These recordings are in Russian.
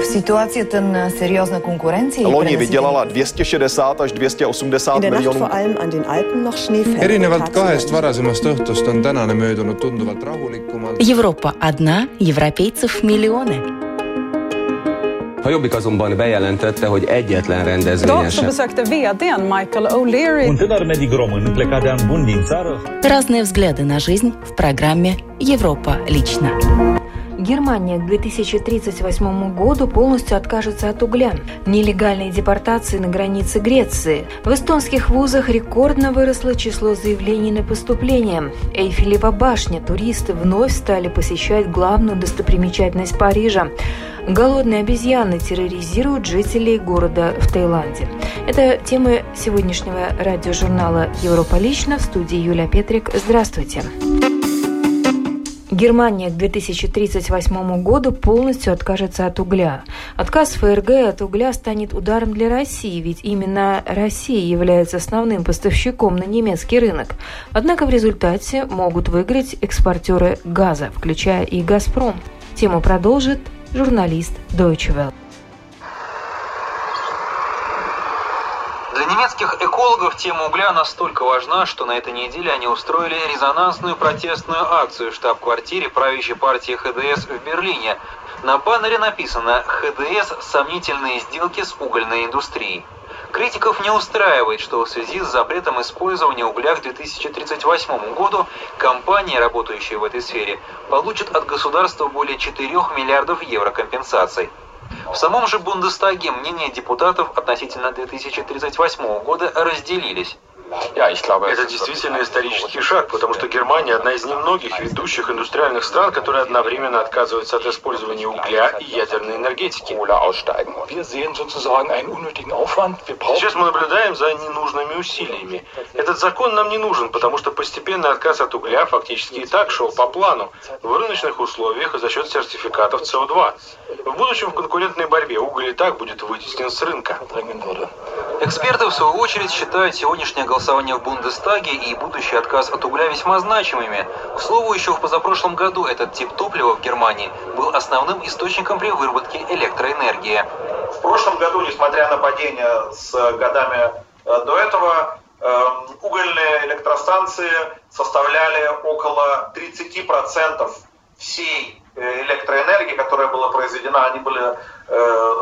V situaci je ten seriózna konkurence. Loni vydělala 260 až 280 miljonů. erinevalt kahest varasemast õhtust on tänane möödunud tunduvalt rahulikumalt. Европа одна, европейцев миллионы. A Jobbik azonban bejelentette, hogy egyetlen rendezvényen Idag så sem. besökte vdn Michael O'Leary Un tânăr medic român plecat de an bun din țară Разные взгляды на жизнь в программе «Европа лично». Германия к 2038 году полностью откажется от угля. Нелегальные депортации на границе Греции. В эстонских вузах рекордно выросло число заявлений на поступление. Эйфелева башня. Туристы вновь стали посещать главную достопримечательность Парижа. Голодные обезьяны терроризируют жителей города в Таиланде. Это темы сегодняшнего радиожурнала «Европа лично» в студии Юлия Петрик. Здравствуйте. Германия к 2038 году полностью откажется от угля. Отказ ФРГ от угля станет ударом для России, ведь именно Россия является основным поставщиком на немецкий рынок. Однако в результате могут выиграть экспортеры газа, включая и «Газпром». Тему продолжит журналист Deutsche Welle. Для немецких экологов тема угля настолько важна, что на этой неделе они устроили резонансную протестную акцию в штаб-квартире правящей партии ХДС в Берлине. На баннере написано «ХДС. Сомнительные сделки с угольной индустрией». Критиков не устраивает, что в связи с запретом использования угля к 2038 году компании, работающие в этой сфере, получат от государства более 4 миллиардов евро компенсаций. В самом же Бундестаге мнения депутатов относительно 2038 года разделились. Это действительно исторический шаг, потому что Германия одна из немногих ведущих индустриальных стран, которые одновременно отказываются от использования угля и ядерной энергетики. Сейчас мы наблюдаем за ненужными усилиями. Этот закон нам не нужен, потому что постепенный отказ от угля фактически и так шел по плану, в рыночных условиях и за счет сертификатов СО2. В будущем в конкурентной борьбе уголь и так будет вытеснен с рынка. Эксперты, в свою очередь, считают сегодняшнее голосование в Бундестаге и будущий отказ от угля весьма значимыми. К слову, еще в позапрошлом году этот тип топлива в Германии был основным источником при выработке электроэнергии. В прошлом году, несмотря на падение с годами э, до этого, э, угольные электростанции составляли около 30% всей э, электроэнергии, которая была произведена, они были,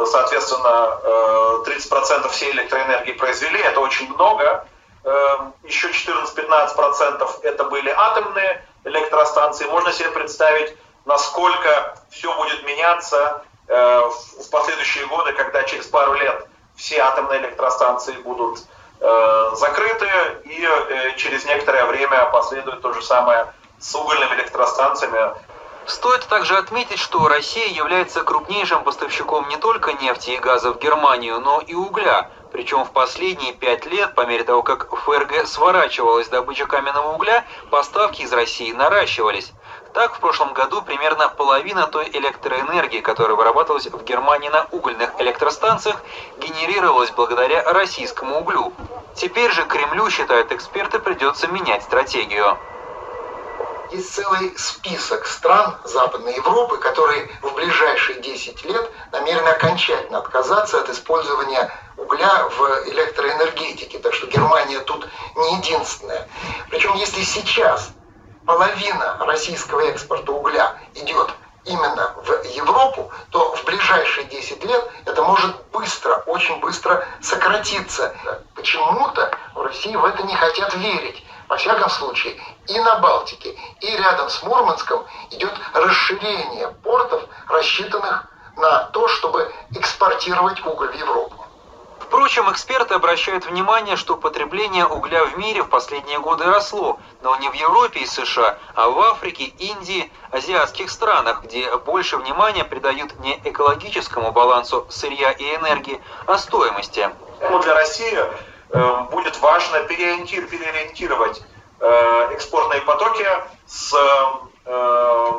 соответственно, э, 30% всей электроэнергии произвели, это очень много. Э, Еще 14-15% это были атомные электростанции. Можно себе представить, насколько все будет меняться э, в в последующие годы, когда через пару лет все атомные электростанции будут э, закрыты, и э, через некоторое время последует то же самое с угольными электростанциями. Стоит также отметить, что Россия является крупнейшим поставщиком не только нефти и газа в Германию, но и угля. Причем в последние пять лет, по мере того, как ФРГ сворачивалась добыча каменного угля, поставки из России наращивались. Так, в прошлом году примерно половина той электроэнергии, которая вырабатывалась в Германии на угольных электростанциях, генерировалась благодаря российскому углю. Теперь же Кремлю, считают эксперты, придется менять стратегию. Есть целый список стран Западной Европы, которые в ближайшие 10 лет намерены окончательно отказаться от использования угля в электроэнергетике. Так что Германия тут не единственная. Причем если сейчас половина российского экспорта угля идет именно в Европу, то в ближайшие 10 лет это может быстро, очень быстро сократиться. Почему-то в России в это не хотят верить. Во всяком случае, и на Балтике, и рядом с Мурманском идет расширение портов, рассчитанных на то, чтобы экспортировать уголь в Европу. Впрочем, эксперты обращают внимание, что потребление угля в мире в последние годы росло, но не в Европе и США, а в Африке, Индии, азиатских странах, где больше внимания придают не экологическому балансу сырья и энергии, а стоимости. Ну, для России э, будет важно переориентир- переориентировать экспортные потоки с э,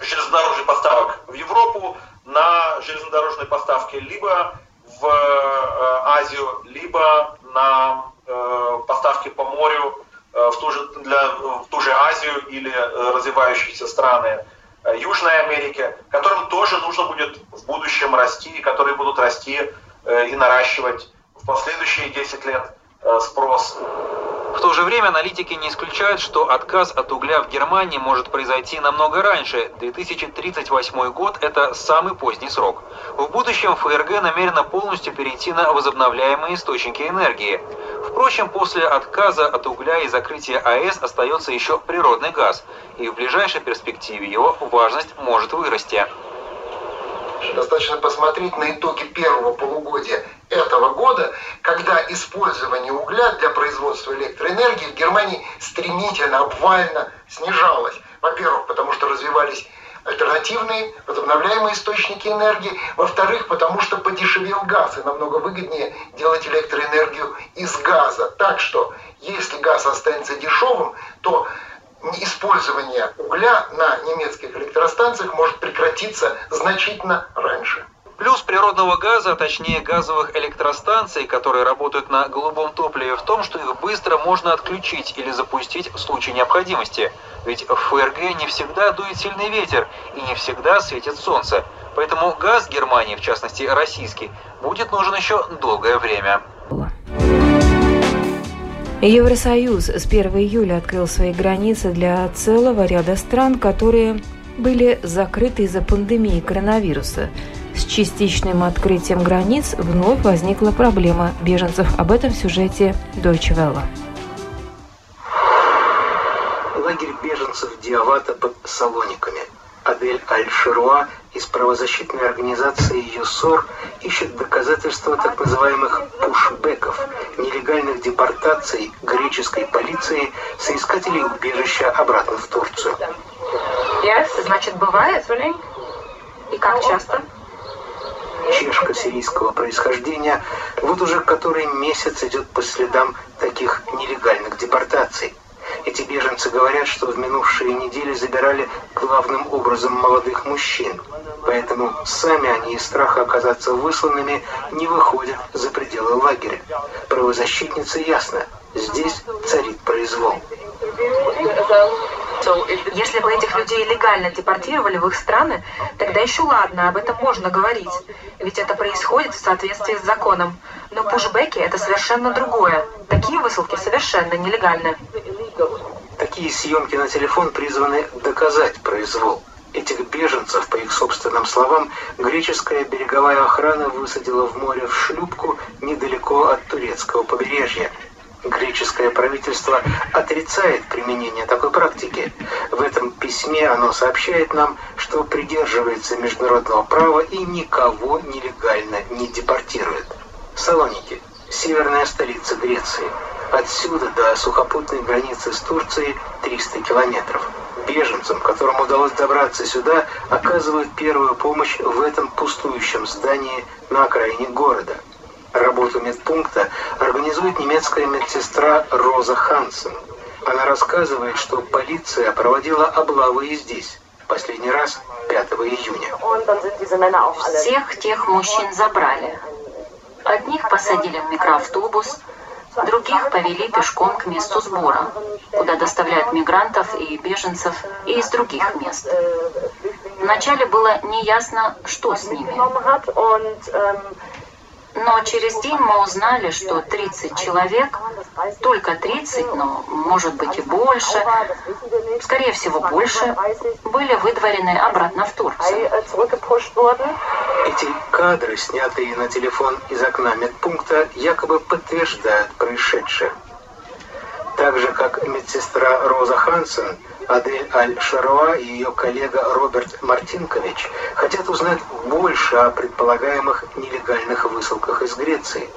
железнодорожных поставок в Европу на железнодорожные поставки либо в э, Азию, либо на э, поставки по морю э, в, ту же, для, в ту же Азию или э, развивающиеся страны. Южной Америки, которым тоже нужно будет в будущем расти, и которые будут расти и наращивать в последующие 10 лет спрос. В то же время аналитики не исключают, что отказ от угля в Германии может произойти намного раньше. 2038 год – это самый поздний срок. В будущем ФРГ намерена полностью перейти на возобновляемые источники энергии. Впрочем, после отказа от угля и закрытия АЭС остается еще природный газ, и в ближайшей перспективе его важность может вырасти. Достаточно посмотреть на итоги первого полугодия этого года, когда использование угля для производства электроэнергии в Германии стремительно, обвально снижалось. Во-первых, потому что развивались альтернативные возобновляемые источники энергии. Во-вторых, потому что подешевел газ, и намного выгоднее делать электроэнергию из газа. Так что, если газ останется дешевым, то использование угля на немецких электростанциях может прекратиться значительно раньше. Плюс природного газа, а точнее газовых электростанций, которые работают на голубом топливе, в том, что их быстро можно отключить или запустить в случае необходимости. Ведь в ФРГ не всегда дует сильный ветер и не всегда светит солнце. Поэтому газ Германии, в частности российский, будет нужен еще долгое время. Евросоюз с 1 июля открыл свои границы для целого ряда стран, которые были закрыты из-за пандемии коронавируса. С частичным открытием границ вновь возникла проблема беженцев. Об этом в сюжете Deutsche Welle. Лагерь беженцев Диавата под Салониками. Адель Аль-Шируа из правозащитной организации ЮСОР ищет доказательства так называемых пушбеков, нелегальных депортаций греческой полиции соискателей убежища обратно в Турцию. Yes, значит, бывает? И как часто? Чешка сирийского происхождения, вот уже который месяц идет по следам таких нелегальных депортаций. Эти беженцы говорят, что в минувшие недели забирали главным образом молодых мужчин. Поэтому сами они из страха оказаться высланными не выходят за пределы лагеря. Правозащитница ясно, здесь царит произвол. Если бы этих людей легально депортировали в их страны, тогда еще ладно, об этом можно говорить. Ведь это происходит в соответствии с законом. Но пушбеки – это совершенно другое. Такие высылки совершенно нелегальны. Такие съемки на телефон призваны доказать произвол. Этих беженцев, по их собственным словам, греческая береговая охрана высадила в море в шлюпку недалеко от турецкого побережья – Греческое правительство отрицает применение такой практики. В этом письме оно сообщает нам, что придерживается международного права и никого нелегально не депортирует. Салоники – северная столица Греции. Отсюда до сухопутной границы с Турцией 300 километров. Беженцам, которым удалось добраться сюда, оказывают первую помощь в этом пустующем здании на окраине города – Работу медпункта организует немецкая медсестра Роза Хансен. Она рассказывает, что полиция проводила облавы и здесь. Последний раз 5 июня. Всех тех мужчин забрали. Одних посадили в микроавтобус, других повели пешком к месту сбора, куда доставляют мигрантов и беженцев и из других мест. Вначале было неясно, что с ними. Но через день мы узнали, что 30 человек, только 30, но может быть и больше, скорее всего больше, были выдворены обратно в Турцию. Эти кадры, снятые на телефон из окна медпункта, якобы подтверждают происшедшее. Так же, как медсестра Роза Хансен, Адель Аль-Шаруа и ее коллега Роберт Мартинкович хотят узнать больше о предполагаемых нелегальных высылках из Греции.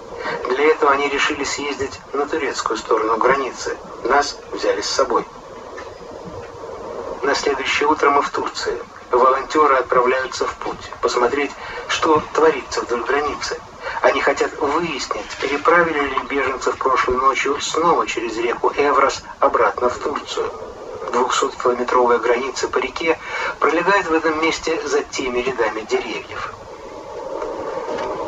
Для этого они решили съездить на турецкую сторону границы. Нас взяли с собой. На следующее утро мы в Турции. Волонтеры отправляются в путь, посмотреть, что творится вдоль границы. Они хотят выяснить, переправили ли беженцев прошлой ночью снова через реку Эврос обратно в Турцию. 200-километровая граница по реке пролегает в этом месте за теми рядами деревьев.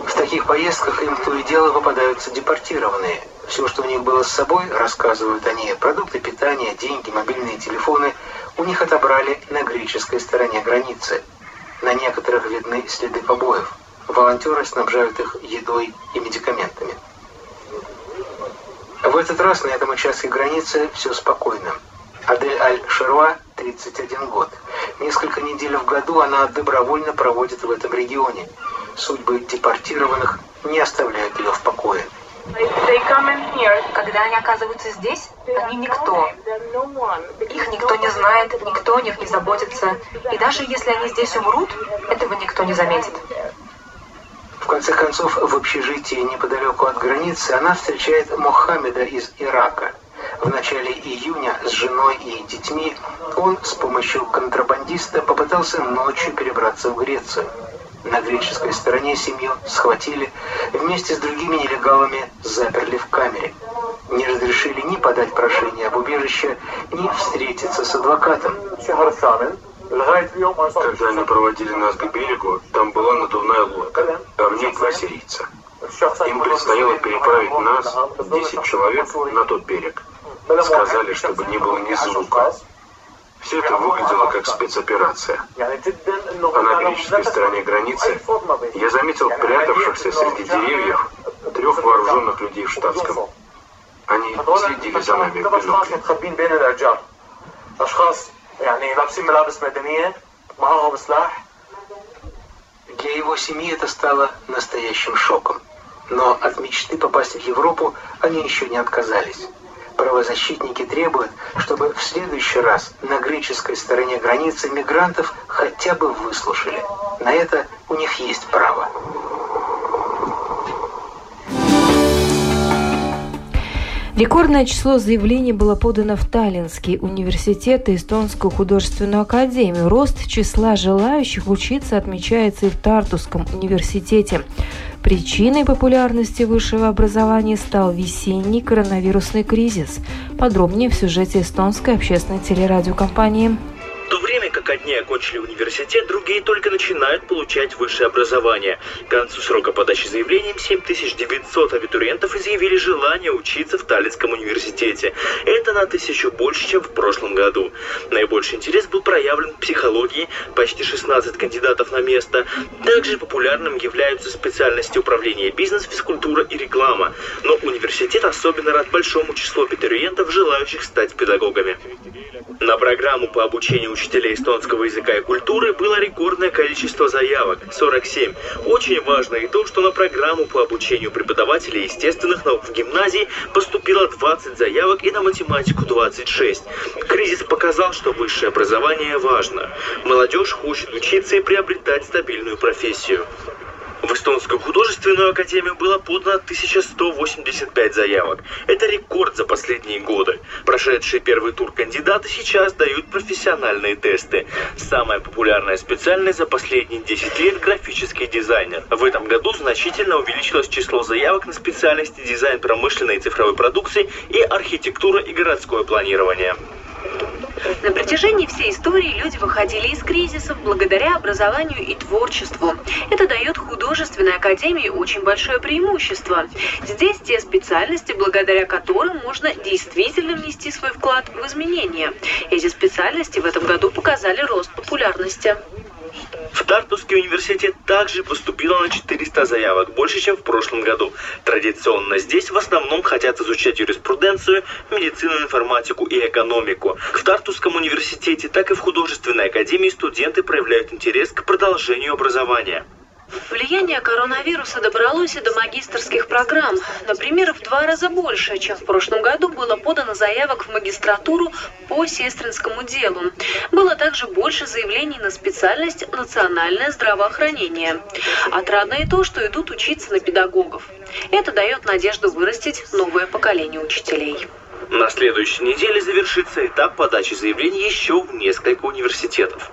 В таких поездках им то и дело попадаются депортированные. Все, что у них было с собой, рассказывают они, продукты питания, деньги, мобильные телефоны, у них отобрали на греческой стороне границы. На некоторых видны следы побоев. Волонтеры снабжают их едой и медикаментами. В этот раз на этом участке границы все спокойно. Адель Аль-Шеруа, 31 год. Несколько недель в году она добровольно проводит в этом регионе. Судьбы депортированных не оставляют ее в покое. Когда они оказываются здесь, они никто. Их никто не знает, никто о них не заботится. И даже если они здесь умрут, этого никто не заметит. В конце концов, в общежитии неподалеку от границы она встречает Мохаммеда из Ирака. В начале июня с женой и детьми он с помощью контрабандиста попытался ночью перебраться в Грецию. На греческой стороне семью схватили, вместе с другими нелегалами заперли в камере. Не разрешили ни подать прошение об убежище, ни встретиться с адвокатом. Когда они проводили нас к берегу, там была надувная лодка, а в ней два сирийца. Им предстояло переправить нас, 10 человек, на тот берег. Сказали, чтобы не было ни звука. Все это выглядело как спецоперация. А на греческой стороне границы я заметил прятавшихся среди деревьев трех вооруженных людей в штатском. Они следили за нами в бинокле. Для его семьи это стало настоящим шоком. Но от мечты попасть в Европу они еще не отказались. Правозащитники требуют, чтобы в следующий раз на греческой стороне границы мигрантов хотя бы выслушали. На это у них есть право. Рекордное число заявлений было подано в Таллинский университет и Эстонскую художественную академию. Рост числа желающих учиться отмечается и в Тартусском университете. Причиной популярности высшего образования стал весенний коронавирусный кризис. Подробнее в сюжете эстонской общественной телерадиокомпании как одни окончили университет, другие только начинают получать высшее образование. К концу срока подачи заявлений 7900 абитуриентов изъявили желание учиться в Таллинском университете. Это на тысячу больше, чем в прошлом году. Наибольший интерес был проявлен в психологии, почти 16 кандидатов на место. Также популярным являются специальности управления бизнес, физкультура и реклама. Но университет особенно рад большому числу абитуриентов, желающих стать педагогами. На программу по обучению учителей эстонского языка и культуры было рекордное количество заявок – 47. Очень важно и то, что на программу по обучению преподавателей естественных наук в гимназии поступило 20 заявок и на математику 26. Кризис показал, что высшее образование важно. Молодежь хочет учиться и приобретать стабильную профессию. В Эстонскую художественную академию было подано 1185 заявок. Это рекорд за последние годы. Прошедшие первый тур кандидаты сейчас дают профессиональные тесты. Самая популярная специальность за последние 10 лет – графический дизайнер. В этом году значительно увеличилось число заявок на специальности дизайн промышленной и цифровой продукции и архитектура и городское планирование. На протяжении всей истории люди выходили из кризисов благодаря образованию и творчеству. Это дает художественной академии очень большое преимущество. Здесь те специальности, благодаря которым можно действительно внести свой вклад в изменения. Эти специальности в этом году показали рост популярности. В Тартусский университет также поступило на 400 заявок, больше, чем в прошлом году. Традиционно здесь в основном хотят изучать юриспруденцию, медицину, информатику и экономику. В Тартусском университете, так и в художественной академии студенты проявляют интерес к продолжению образования. Влияние коронавируса добралось и до магистрских программ. Например, в два раза больше, чем в прошлом году было подано заявок в магистратуру по сестринскому делу. Было также больше заявлений на специальность «Национальное здравоохранение». Отрадно и то, что идут учиться на педагогов. Это дает надежду вырастить новое поколение учителей. На следующей неделе завершится этап подачи заявлений еще в несколько университетов.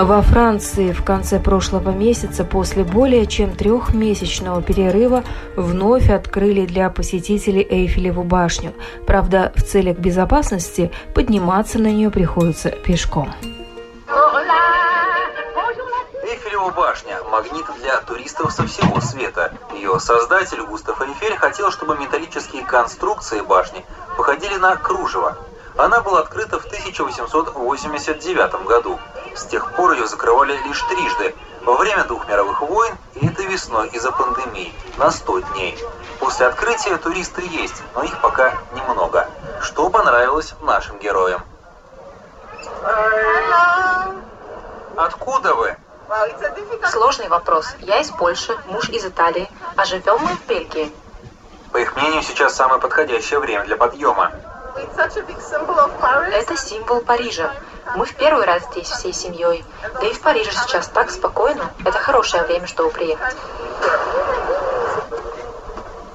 Во Франции в конце прошлого месяца после более чем трехмесячного перерыва вновь открыли для посетителей Эйфелеву башню. Правда, в целях безопасности подниматься на нее приходится пешком. Эйфелева башня – магнит для туристов со всего света. Ее создатель Густав Эйфель хотел, чтобы металлические конструкции башни походили на кружево. Она была открыта в 1889 году. С тех пор ее закрывали лишь трижды. Во время двух мировых войн и этой весной из-за пандемии на 100 дней. После открытия туристы есть, но их пока немного. Что понравилось нашим героям? Откуда вы? Сложный вопрос. Я из Польши, муж из Италии, а живем мы в Бельгии. По их мнению, сейчас самое подходящее время для подъема. Это символ Парижа. Мы в первый раз здесь всей семьей. Да и в Париже сейчас так спокойно. Это хорошее время, чтобы приехать.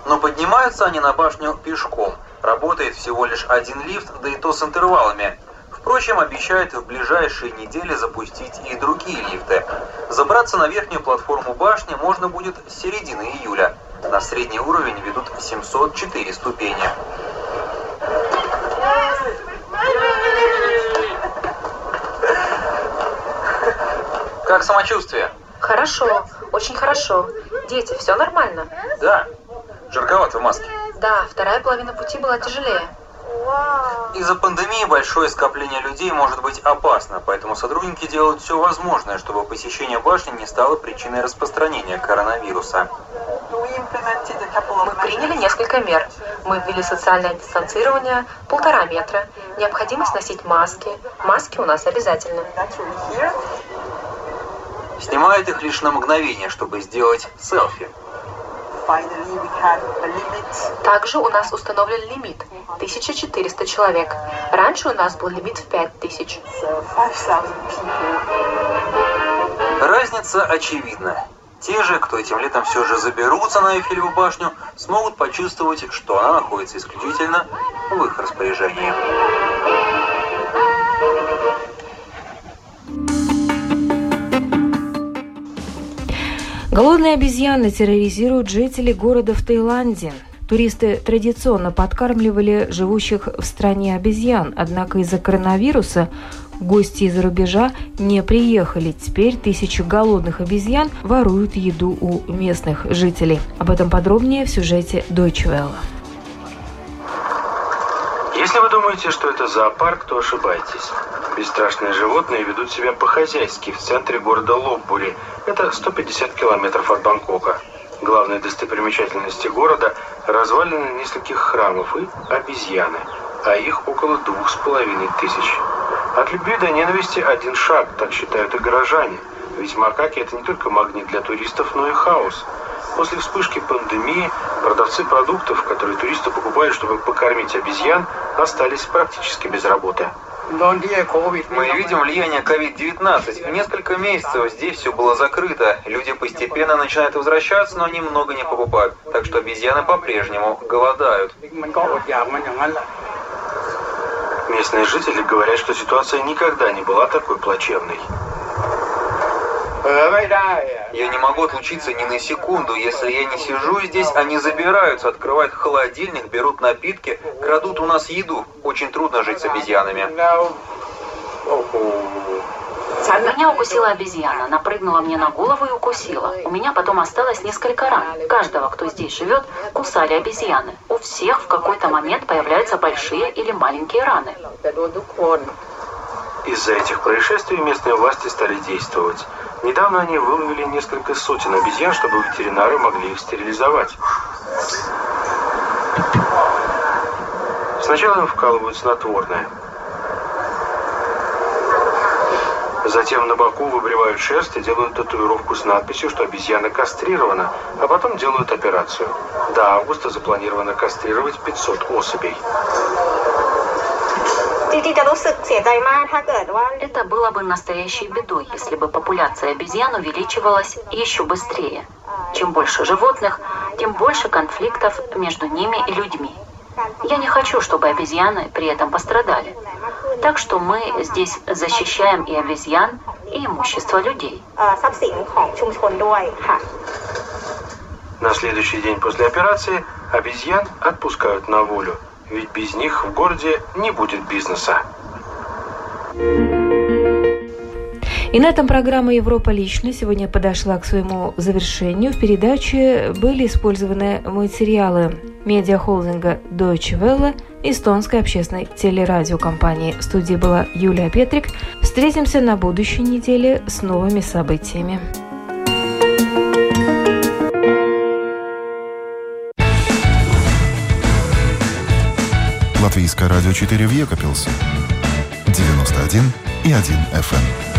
Но поднимаются они на башню пешком. Работает всего лишь один лифт, да и то с интервалами. Впрочем, обещают в ближайшие недели запустить и другие лифты. Забраться на верхнюю платформу башни можно будет с середины июля. На средний уровень ведут 704 ступени. Как самочувствие? Хорошо, очень хорошо. Дети, все нормально? Да. Жарковато в маске. Да, вторая половина пути была тяжелее. Из-за пандемии большое скопление людей может быть опасно, поэтому сотрудники делают все возможное, чтобы посещение башни не стало причиной распространения коронавируса. Мы приняли несколько мер. Мы ввели социальное дистанцирование, полтора метра, необходимость носить маски. Маски у нас обязательно. Снимают их лишь на мгновение, чтобы сделать селфи. Также у нас установлен лимит – 1400 человек. Раньше у нас был лимит в 5000. Разница очевидна. Те же, кто этим летом все же заберутся на Эйфелеву башню, смогут почувствовать, что она находится исключительно в их распоряжении. Голодные обезьяны терроризируют жителей города в Таиланде. Туристы традиционно подкармливали живущих в стране обезьян, однако из-за коронавируса гости из-за рубежа не приехали. Теперь тысячи голодных обезьян воруют еду у местных жителей. Об этом подробнее в сюжете Deutsche Welle. Если вы думаете, что это зоопарк, то ошибаетесь. Бесстрашные животные ведут себя по-хозяйски в центре города Лоббури. Это 150 километров от Бангкока. Главные достопримечательности города – развалины нескольких храмов и обезьяны, а их около двух с половиной тысяч. От любви до ненависти один шаг, так считают и горожане. Ведь макаки – это не только магнит для туристов, но и хаос. После вспышки пандемии продавцы продуктов, которые туристы покупают, чтобы покормить обезьян, остались практически без работы. Мы видим влияние COVID-19. Несколько месяцев здесь все было закрыто. Люди постепенно начинают возвращаться, но немного не покупают. Так что обезьяны по-прежнему голодают. Местные жители говорят, что ситуация никогда не была такой плачевной. Я не могу отлучиться ни на секунду. Если я не сижу здесь, они забираются, открывают холодильник, берут напитки, крадут у нас еду. Очень трудно жить с обезьянами. Меня укусила обезьяна, напрыгнула мне на голову и укусила. У меня потом осталось несколько ран. Каждого, кто здесь живет, кусали обезьяны. У всех в какой-то момент появляются большие или маленькие раны. Из-за этих происшествий местные власти стали действовать. Недавно они выловили несколько сотен обезьян, чтобы ветеринары могли их стерилизовать. Сначала им вкалывают снотворное. Затем на боку выбривают шерсть и делают татуировку с надписью, что обезьяна кастрирована, а потом делают операцию. До августа запланировано кастрировать 500 особей. Это было бы настоящей бедой, если бы популяция обезьян увеличивалась еще быстрее. Чем больше животных, тем больше конфликтов между ними и людьми. Я не хочу, чтобы обезьяны при этом пострадали. Так что мы здесь защищаем и обезьян, и имущество людей. На следующий день после операции обезьян отпускают на волю ведь без них в городе не будет бизнеса. И на этом программа «Европа лично» сегодня подошла к своему завершению. В передаче были использованы материалы медиахолдинга Deutsche Welle, эстонской общественной телерадиокомпании. В студии была Юлия Петрик. Встретимся на будущей неделе с новыми событиями. Латвийское радио 4 в Екапилсе. 91 и 1 FM.